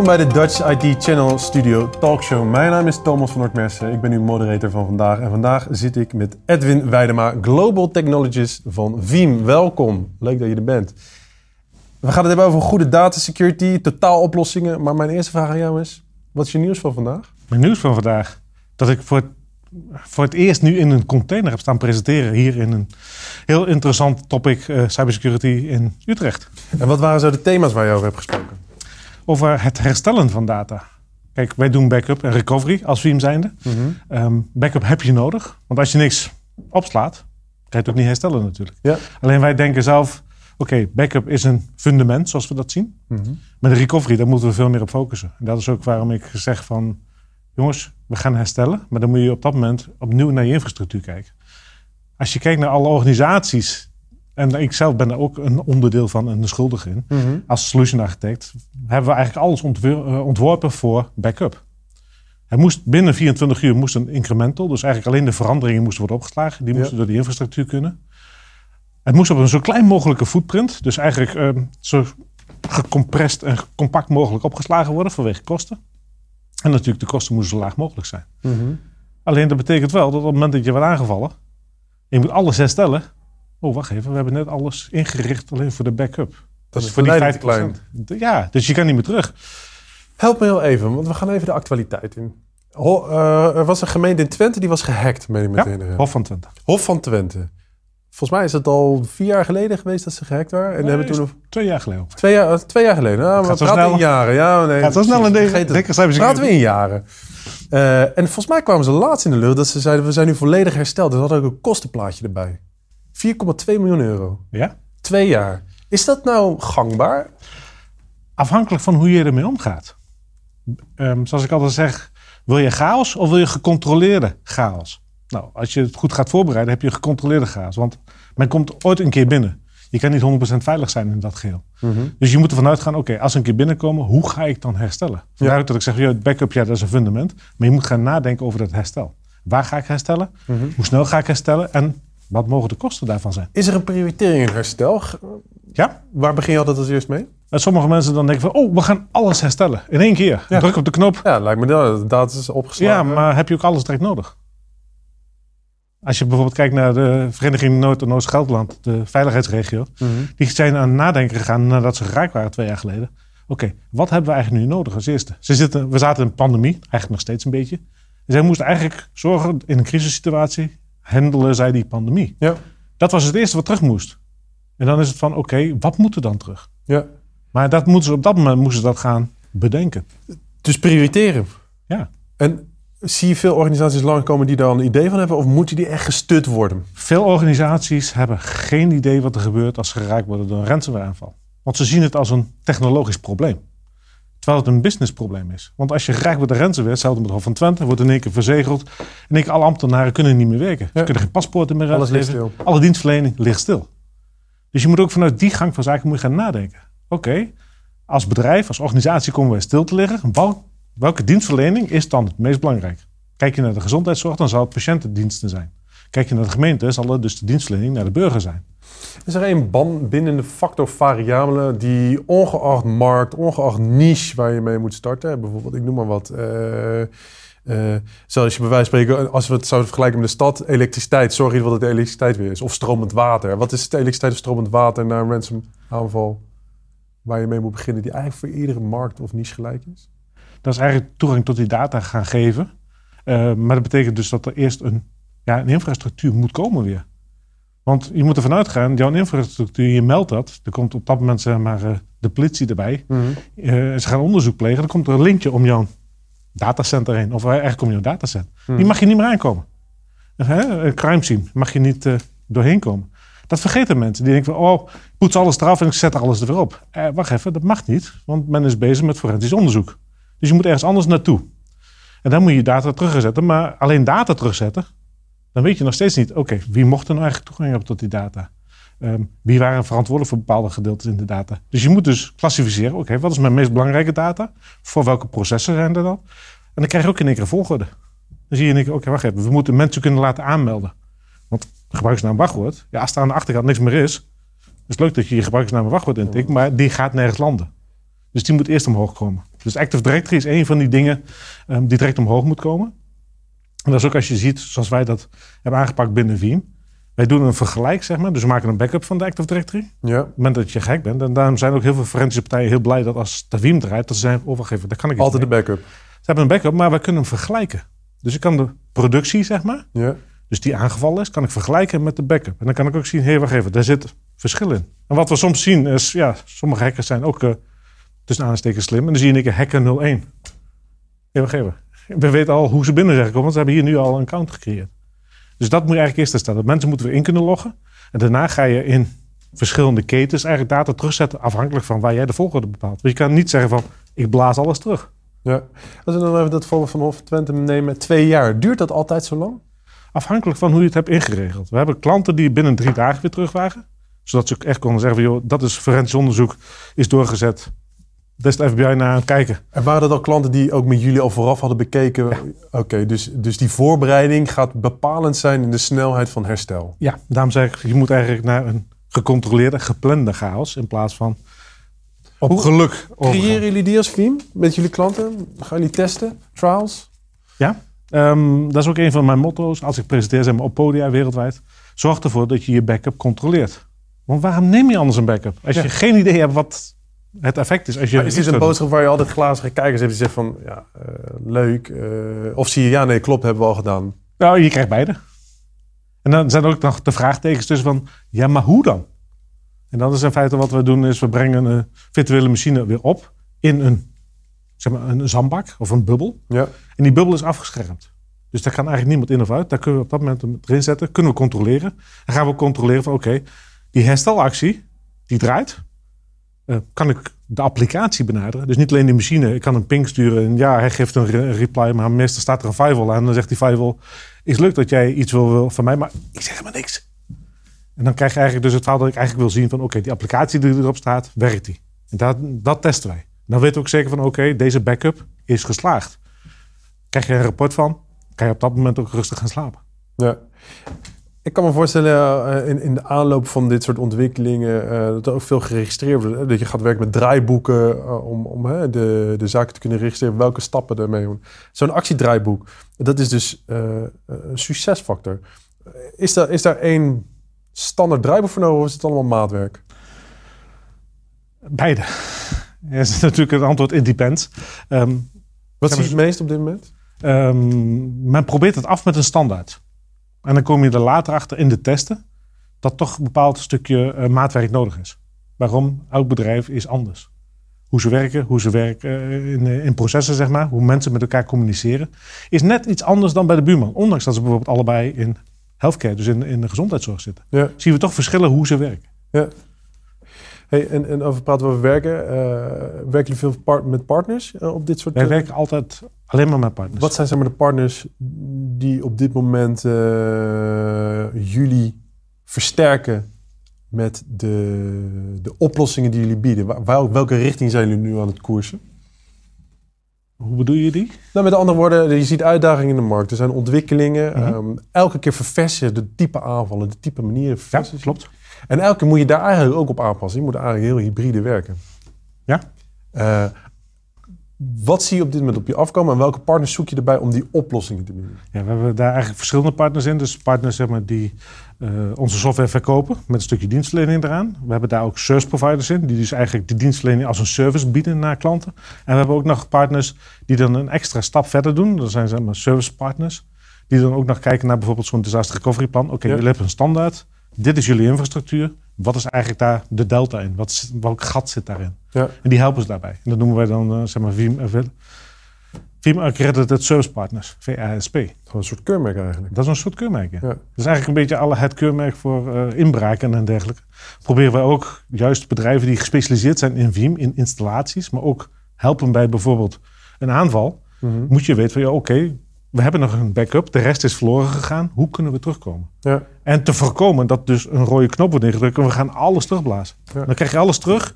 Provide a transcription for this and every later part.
Welkom bij de Dutch IT Channel Studio Talkshow. Mijn naam is Thomas van Noordmersen. Ik ben uw moderator van vandaag. En vandaag zit ik met Edwin Weidema, Global Technologist van Veeam. Welkom. Leuk dat je er bent. We gaan het hebben over goede data security, totaaloplossingen. Maar mijn eerste vraag aan jou is, wat is je nieuws van vandaag? Mijn nieuws van vandaag? Dat ik voor het, voor het eerst nu in een container heb staan presenteren. Hier in een heel interessant topic, uh, cybersecurity in Utrecht. En wat waren zo de thema's waar je over hebt gesproken? Over het herstellen van data. Kijk, wij doen backup en recovery als Veeam zijnde. Mm backup heb je nodig. Want als je niks opslaat, kan je het ook niet herstellen natuurlijk. Ja. Alleen wij denken zelf, oké, backup is een fundament zoals we dat zien. Mm -hmm. Maar de recovery, daar moeten we veel meer op focussen. En dat is ook waarom ik zeg van, jongens, we gaan herstellen. Maar dan moet je op dat moment opnieuw naar je infrastructuur kijken. Als je kijkt naar alle organisaties en ik zelf ben daar ook een onderdeel van en een schuldige in. Mhm. Als solution architect hebben we eigenlijk alles eh, ontworpen voor backup. Het moest binnen 24 uur moest een incremental, dus eigenlijk alleen de veranderingen moesten worden opgeslagen. Die moesten door die infrastructuur kunnen. Het moest op een zo klein mogelijke footprint, dus eigenlijk uh, zo gecompressed en compact mogelijk opgeslagen worden vanwege kosten. En natuurlijk de kosten moesten zo laag mogelijk zijn. Mhm. Alleen dat betekent wel dat op het moment dat je wordt aangevallen, je moet alles herstellen, Oh, wacht even. We hebben net alles ingericht alleen voor de backup. Dat is voor die 50 klein. Ja, dus je kan niet meer terug. Help me heel even, want we gaan even de actualiteit in. uh, er was een gemeente in Twente die was gehackt, meen ik meteen. Ja, Hof van Twente. Hof van Twente. Volgens mij is het al vier jaar geleden geweest dat ze gehackt waren. En nee, hebben toen twee jaar geleden. Twee jaar, twee jaar geleden. Nou, we praten in jaren. Ja, nee, Gaat zo snel in deze. Praten we in jaren. Uh, en volgens mij kwamen ze laatst in de lucht dat ze zeiden: we zijn nu volledig hersteld. Dus hadden ook een kostenplaatje erbij. 4,2 miljoen euro. Ja? Twee jaar. Is dat nou gangbaar? Afhankelijk van hoe je ermee omgaat. Um, zoals ik altijd zeg, wil je chaos of wil je gecontroleerde chaos? Nou, als je het goed gaat voorbereiden, heb je gecontroleerde chaos. Want men komt ooit een keer binnen. Je kan niet 100% veilig zijn in dat geheel. Mm -hmm. Dus je moet ervan uitgaan, oké, als we een keer binnenkomen, hoe ga ik dan herstellen? Vandaar ja. dat ik zeg, ja, het backup, ja, dat is een fundament. Maar je moet gaan nadenken over het herstel. Waar ga ik herstellen? Mm -hmm. Hoe snel ga ik herstellen? En wat mogen de kosten daarvan zijn? Is er een prioritering in herstel? Ja. Waar begin je altijd als eerst mee? En sommige mensen dan denken van, oh, we gaan alles herstellen. In één keer. Druk op de knop. Ja, lijkt me dat. De data is opgeslagen. Ja, maar heb je ook alles direct nodig? Als je bijvoorbeeld kijkt naar de Vereniging Noord- en Oost-Gelderland, de veiligheidsregio. Mhm. Die zijn aan het nadenken gegaan nadat ze geraakt waren twee jaar geleden. Oké, wat hebben we eigenlijk nu nodig als eerste? Ze zitten, we zaten in een pandemie, eigenlijk nog steeds een beetje. Zij moesten eigenlijk zorgen in een crisissituatie handelen zij die pandemie. Ja. Dat was het eerste wat terug moest. En dan is het van, oké, wat moet er dan terug? Ja. Maar dat moeten ze, op dat moment moesten ze dat gaan bedenken. Dus prioriteren. Ja. En zie je veel organisaties langskomen die daar een idee van hebben? Of moeten die echt gestut worden? Veel organisaties hebben geen idee wat er gebeurt als ze geraakt worden door een ransomware aanval. Want ze zien het als een technologisch probleem. Terwijl het een businessprobleem is. Want als je geraakt wordt de ransomware, hetzelfde met Hof van Twente, wordt in één keer verzegeld. En ik alle ambtenaren kunnen niet meer werken. Ze kunnen geen paspoorten meer Alles ligt stil. Alle dienstverlening ligt stil. Dus je moet ook vanuit die gang van zaken moet je gaan nadenken. Oké, als bedrijf, als organisatie komen wij stil te liggen. Welke dienstverlening is dan het meest belangrijk? Kijk je naar de gezondheidszorg, dan zal het patiëntendiensten zijn. Kijk je naar de gemeente, zal het dus de dienstverlening naar de burger zijn. Is er een ban binnen de factor variabelen die ongeacht markt, ongeacht niche waar je mee moet starten, bijvoorbeeld, ik noem maar wat. Uh, uh, zoals je bij wijze van spreken, als we het zouden vergelijken met de stad, elektriciteit, zorg je wat het elektriciteit weer is. Of stromend water. Wat is het elektriciteit of stromend water naar een ransom aanval waar je mee moet beginnen, die eigenlijk voor iedere markt of niche gelijk is? Dat is eigenlijk toegang tot die data gaan geven. Uh, maar dat betekent dus dat er eerst een, ja, een infrastructuur moet komen weer. Want je moet ervan uitgaan, jouw infrastructuur, je meldt dat. Er komt op dat moment zeg maar, eh, de politie erbij. Mm ze gaan onderzoek plegen. Dan komt er een linkje om jouw datacenter heen. Of eigenlijk om jouw dataset. Mhm. Die mag je niet meer aankomen. Een crime scene mag je niet uh, doorheen komen. Dat vergeten mensen. Die denken van, oh, ik poets alles eraf en ik zet alles er weer op. Eh, wacht even, dat mag niet. Want men is bezig met forensisch onderzoek. Dus je moet ergens anders naartoe. En dan moet je data terugzetten. Maar alleen data terugzetten, dan weet je nog steeds niet, oké, wie mocht er nou eigenlijk toegang hebben tot die data? Um, wie waren verantwoordelijk voor bepaalde gedeeltes in de data? Dus je moet dus klassificeren, oké, wat is mijn meest belangrijke data? Voor welke processen zijn er dan? En dan krijg je ook in één keer volgorde. Dan zie je in één keer, oké, wacht even, we moeten mensen kunnen laten aanmelden. Want gebruikersnaam wachtwoord, ja, als er aan de achterkant niks meer is, is het leuk dat je je gebruikersnaam en wachtwoord intikt, maar die gaat nergens landen. Dus die moet eerst omhoog komen. Dus Active Directory is een van die dingen um, die direct omhoog moet komen. En dat is ook als je ziet, zoals wij dat hebben aangepakt binnen Veeam. Wij doen een vergelijk, zeg maar. Dus we maken een backup van de Active Directory. Ja. Op het moment dat je gek bent. En daarom zijn ook heel veel forensische partijen heel blij dat als de Veeam draait, dat ze zijn overgeven. Daar kan ik Altijd de backup. Ze hebben een backup, maar wij kunnen hem vergelijken. Dus ik kan de productie, zeg maar. Ja. Dus die aangevallen is, kan ik vergelijken met de backup. En dan kan ik ook zien, hé, hey, wacht even, daar zit verschil in. En wat we soms zien is, ja, sommige hackers zijn ook uh, tussen aanstekens slim. En dan zie je een hacker 01. Hé, hey, wacht even. We weten al hoe ze binnen zijn gekomen, want ze hebben hier nu al een account gecreëerd. Dus dat moet je eigenlijk eerst stellen. Mensen moeten we in kunnen loggen. En daarna ga je in verschillende ketens eigenlijk data terugzetten afhankelijk van waar jij de volgorde bepaalt. Dus je kan niet zeggen van, ik blaas alles terug. Ja. Als we dan even dat voorbeeld van Hof Twente nemen, twee jaar. Duurt dat altijd zo lang? Afhankelijk van hoe je het hebt ingeregeld. We hebben klanten die binnen drie dagen weer terug waren. Zodat ze ook echt konden zeggen van, joh, dat is forensisch onderzoek, is doorgezet. Daar is de FBI naar aan het kijken. En waren dat al klanten die ook met jullie al vooraf hadden bekeken? Oké, dus, dus die voorbereiding gaat bepalend zijn in de snelheid van herstel. Ja, daarom zeg ik, je moet eigenlijk naar een gecontroleerde, geplande chaos in plaats van op geluk. Creëren jullie die als team met jullie klanten? Gaan jullie testen? Trials? Ja, ehm, dat is ook een van mijn motto's als ik presenteer maar, op podia wereldwijd. Zorg ervoor dat je je backup controleert. Want waarom neem je anders een backup? Als je geen idee hebt wat het effect is. Als je maar is dit een boodschap waar je altijd glazige kijkers hebt die zeggen van ja, uh, leuk. Uh, of zie je ja, nee, klopt, hebben we al gedaan. Nou, je krijgt beide. En dan zijn er ook nog de vraagtekens tussen van ja, maar hoe dan? En dat is in feite wat we doen, is we brengen een virtuele machine weer op in een, zeg maar, een zandbak of een bubbel. Ja. En die bubbel is afgeschermd. Dus daar kan eigenlijk niemand in of uit. Daar kunnen we op dat moment erin zetten, kunnen we controleren. Dan gaan we controleren van oké, die herstelactie, die draait. Uh, kan ik de applicatie benaderen? Dus niet alleen die machine. Ik kan een ping sturen en ja, hij geeft een reply, maar meestal staat er een firewall aan. En dan zegt die firewall, is leuk dat jij iets wil, van mij, maar ik zeg maar niks. En dan krijg je eigenlijk dus het verhaal dat ik eigenlijk wil zien van oké, die applicatie die erop staat, werkt die? En dat, dat testen wij. Dan weten we ook zeker van oké, deze backup is geslaagd. Krijg je een rapport van, kan je op dat moment ook rustig gaan slapen. Ja. Ik kan me voorstellen uh, in, in de aanloop van dit soort ontwikkelingen uh, dat er ook veel geregistreerd wordt. Dat je gaat werken met draaiboeken uh, om, om de, de zaken te kunnen registreren, welke stappen ermee doen. Zo'n actiedraaiboek, dat is dus een succesfactor. Is, daar, is daar één standaard draaiboek voor nodig of is het allemaal maatwerk? Beide. Ja, is natuurlijk het antwoord in depends. Um, Wat zie je het meest op dit moment? Um, men probeert het af met een standaard. En dan kom je er later achter in de testen dat toch een bepaald stukje uh, maatwerk nodig is. Waarom? Elk bedrijf is anders. Hoe ze werken, hoe ze werken uh, in, in, processen, zeg maar, hoe mensen met elkaar communiceren, is net iets anders dan bij de buurman. Ondanks dat ze bijvoorbeeld allebei in healthcare, dus in, in de gezondheidszorg zitten. Ja. Zien we toch verschillen hoe ze werken. Ja. Hey, en, en over praten we over werken. Uh, werken jullie veel part met partners uh, op dit soort... Wij werken altijd alleen maar met partners. Wat zijn zeg maar, de partners die op dit moment uh, jullie versterken met de, de oplossingen die jullie bieden? Waar, welke richting zijn jullie nu aan het koersen? Hoe bedoel je die? Nou, met andere woorden, je ziet uitdagingen in de markt. Er zijn ontwikkelingen. Mhm. Ehm, elke keer verversen de type aanvallen, de type manieren. Ja, klopt. En elke keer moet je daar eigenlijk ook op aanpassen. Je moet eigenlijk heel hybride werken. Ja. Uh, wat zie je op dit moment op je afkomen en welke partners zoek je erbij om die oplossingen te bieden? Ja, we hebben daar eigenlijk verschillende partners in. Dus partners zeg maar, die uh, onze software verkopen met een stukje dienstverlening eraan. We hebben daar ook service providers in, die dus eigenlijk die dienstverlening als een service bieden naar klanten. En we hebben ook nog partners die dan een extra stap verder doen. Dat zijn zeg maar service partners. Die dan ook nog kijken naar bijvoorbeeld zo'n disaster recovery plan. Oké, okay, jullie hebben een standaard. Dit is jullie infrastructuur. Wat is eigenlijk daar de delta in? Wat is, welk gat zit daarin? Ja. En die helpen ze daarbij. En dat noemen wij dan, uh, zeg maar, Veeam, uh, Veeam Accredited Service Partners, VASP. een soort keurmerk eigenlijk. Dat is een soort keurmerk, ja. Dat is eigenlijk een beetje alle het keurmerk voor uh, inbraken en dergelijke. Proberen wij ook juist bedrijven die gespecialiseerd zijn in Veeam, in installaties, maar ook helpen bij bijvoorbeeld een aanval. Mm -hmm. Moet je weten van, ja, oké, we hebben nog een backup, de rest is verloren gegaan. Hoe kunnen we terugkomen? Ja. En te voorkomen dat dus een rode knop wordt ingedrukt en we gaan alles terugblazen. Ja. Dan krijg je alles terug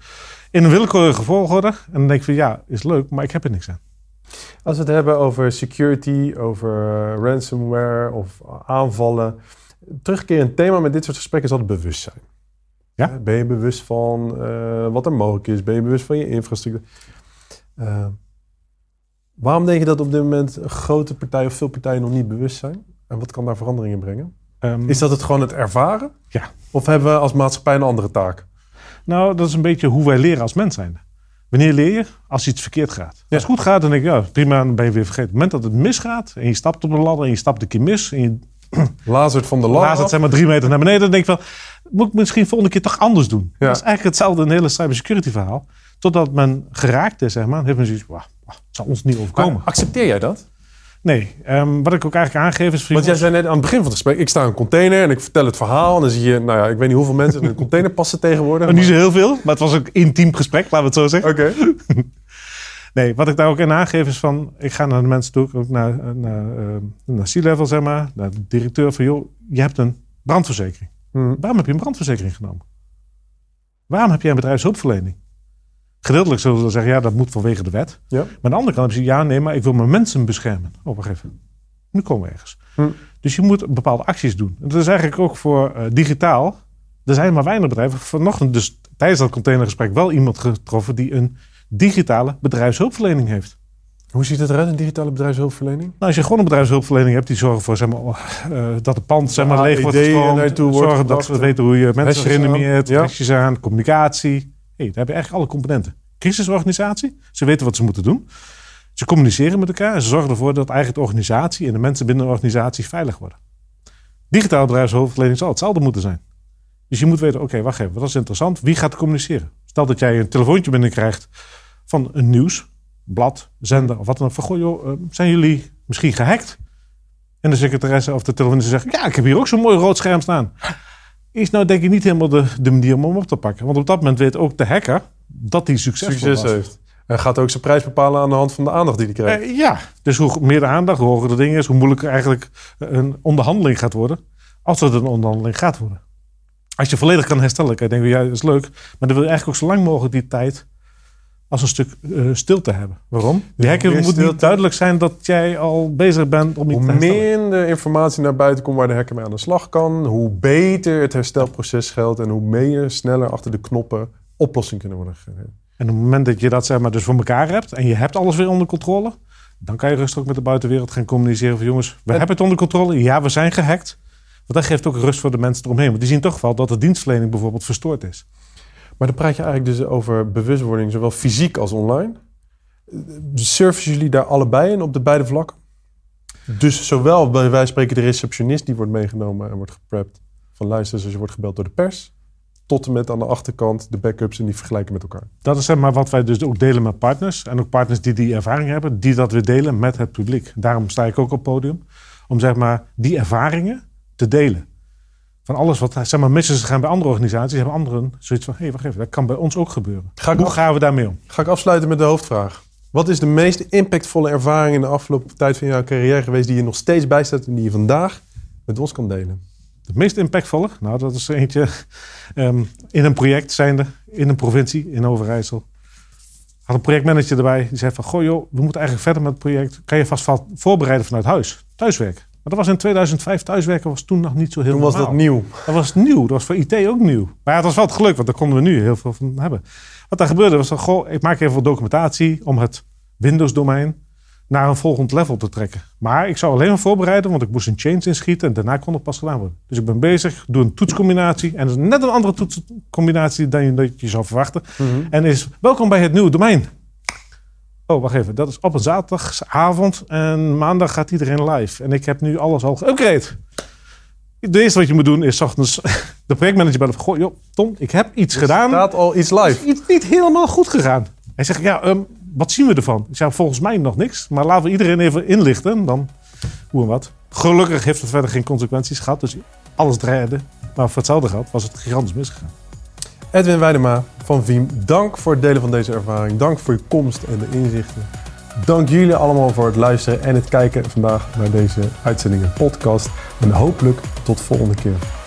in een willekeurige volgorde. En dan denk je van ja, is leuk, maar ik heb er niks aan. Als we het hebben over security, over ransomware of aanvallen. Terugkerend thema met dit soort gesprekken is altijd bewustzijn. Ja? Ben je bewust van uh, wat er mogelijk is? Ben je bewust van je infrastructuur? Uh, Waarom denk je dat op dit moment grote partijen of veel partijen nog niet bewust zijn? En wat kan daar veranderingen brengen? Um, is dat het gewoon het ervaren? Ja. Of hebben we als maatschappij een andere taak? Nou, dat is een beetje hoe wij leren als mens zijn. Wanneer leer je? Als iets verkeerd gaat. Als het goed gaat, dan denk je, ja, prima, dan ben je weer vergeten. Op het moment dat het misgaat en je stapt op de ladder en je stapt een keer mis... En je lazert van de ladder Lazert zeg maar drie meter naar beneden. Dan denk je van, moet ik misschien volgende keer toch anders doen? Dat is eigenlijk hetzelfde in het hele cybersecurity verhaal. Totdat men geraakt is, zeg maar, heeft men zoiets, wow, het zal ons niet overkomen. accepteer jij dat? Nee, um, wat ik ook eigenlijk aangeef is... Want jij zei net aan het begin van het gesprek... ik sta in een container en ik vertel het verhaal... en dan zie je, nou ja, ik weet niet hoeveel mensen in een container passen tegenwoordig. Maar... Niet zo heel veel, maar het was ook een intiem gesprek, laten we het zo zeggen. Oké. nee, wat ik daar ook in aangeef is van... ik ga naar de mensen toe, ook naar, naar, uh, naar C-level, zeg maar... naar de directeur van, joh, je hebt een brandverzekering. Hmm. Waarom heb je een brandverzekering genomen? Waarom heb jij een bedrijfshulpverlening? Gedeeltelijk zullen ze zeggen, ja, dat moet vanwege de wet. Ja. Maar aan de andere kant hebben ze, ja, nee, maar ik wil mijn mensen beschermen. Op een gegeven moment. Nu komen we ergens. Hm. Dus je moet bepaalde acties doen. En dat is eigenlijk ook voor uh, digitaal. Er zijn maar weinig bedrijven. Vanochtend dus tijdens dat containergesprek wel iemand getroffen die een digitale bedrijfshulpverlening heeft. Hoe ziet het eruit, een digitale bedrijfshulpverlening? Nou, als je gewoon een bedrijfsverlening hebt die zorgen voor zeg maar, uh, dat het pand zeg maar, leeg wordt gestroomd. Zorgen dat ze weten hoe je mensen reanimeert, ja. aan, communicatie. Hey, daar hebben eigenlijk alle componenten. Crisisorganisatie, ze weten wat ze moeten doen. Ze communiceren met elkaar en ze zorgen ervoor dat eigenlijk de organisatie en de mensen binnen de organisatie veilig worden. Digitale bedrijfshulpverlening zal hetzelfde moeten zijn. Dus je moet weten, oké, wacht even, wat is interessant? Wie gaat communiceren? Stel dat jij een telefoontje binnenkrijgt van een nieuwsblad, zender of wat dan ook. Van, goh joh, eh, zijn jullie misschien gehackt? En de secretaresse of de telefonist zegt, ja, ik heb hier ook zo'n mooi rood scherm staan is nou denk ik niet helemaal de, de manier om hem op te pakken. Want op dat moment weet ook de hacker dat hij succes heeft. En gaat ook zijn prijs bepalen aan de hand van de aandacht die hij krijgt. Uh, ja, dus hoe meer de aandacht, hoe hoger de ding is, hoe moeilijker eigenlijk een onderhandeling gaat worden. Als het een onderhandeling gaat worden. Als je volledig kan herstellen, kan je denken, ja, dat is leuk. Maar dan wil je eigenlijk ook zo lang mogelijk die tijd als een stuk uh, stilte hebben. Waarom? Die hacker moet niet duidelijk zijn dat jij al bezig bent om iets te Hoe minder informatie naar buiten komt waar de hacker mee aan de slag kan, hoe beter het herstelproces geldt en hoe meer sneller achter de knoppen oplossingen kunnen worden gegeven. En op het moment dat je dat zeg maar dus voor elkaar hebt en je hebt alles weer onder controle, dan kan je rustig ook met de buitenwereld gaan communiceren van jongens, we hebben het onder controle. Ja, we zijn gehackt. Want dat geeft ook rust voor de mensen eromheen. Want die zien toch wel dat de dienstverlening bijvoorbeeld verstoord is. Maar dan praat je eigenlijk dus over bewustwording, zowel fysiek als online. Surfen jullie daar allebei in op de beide vlakken? Dus zowel bij wij spreken de receptionist die wordt meegenomen en wordt geprept van luister, als je wordt gebeld door de pers, tot en met aan de achterkant de backups en die vergelijken met elkaar. Dat is zeg maar wat wij dus ook delen met partners en ook partners die die ervaring hebben, die dat weer delen met het publiek. Daarom sta ik ook op het podium om zeg maar die ervaringen te delen van alles wat zeg maar, missen ze gaan bij andere organisaties, hebben anderen zoiets van: hé, hey, wacht even, dat kan bij ons ook gebeuren. Hoe gaan we daarmee om? Ga ik afsluiten met de hoofdvraag. Wat is de meest impactvolle ervaring in de afgelopen tijd van jouw carrière geweest die je nog steeds bijstaat en die je vandaag met ons kan delen? De meest impactvolle? Nou, dat is eentje um, in een project zijnde, in een provincie, in Overijssel. Had een projectmanager erbij, die zei van, goh joh, we moeten eigenlijk verder met het project. Kan je vast voorbereiden vanuit huis, thuiswerk. Maar dat was in 2005. Thuiswerken was toen nog niet zo heel Toen was dat nieuw. Dat was nieuw. Dat was voor IT ook nieuw. Maar ja, het was wel het geluk, want daar konden we nu heel veel van hebben. Wat daar gebeurde was, goh, ik maak even wat documentatie om het Windows-domein naar een volgend level te trekken. Maar ik zou alleen maar voorbereiden, want ik moest een change inschieten en daarna kon het pas gedaan worden. Dus ik ben bezig, doe een toetscombinatie en dat is net een andere toetscombinatie dan je, dat je zou verwachten. Mhm. En is welkom bij het nieuwe domein. Oh, wacht even. Dat is op een zaterdagavond. En maandag gaat iedereen live. En ik heb nu alles al geüpgrade. Het eerste wat je moet doen is ochtends de projectmanager bellen. Goh, joh, Tom, ik heb iets gedaan. Er staat al iets live. Iets niet helemaal goed gegaan. Hij zegt, ja, um, wat zien we ervan? Ik zei, volgens mij nog niks. Maar laten we iedereen even inlichten. Dan hoe en wat. Gelukkig heeft het verder geen consequenties gehad. Dus alles draaide. Maar voor hetzelfde geld was het gigantisch misgegaan. Edwin Weidema van Viem, dank voor het delen van deze ervaring. Dank voor je komst en de inzichten. Dank jullie allemaal voor het luisteren en het kijken vandaag naar deze uitzending en podcast. En hopelijk tot volgende keer.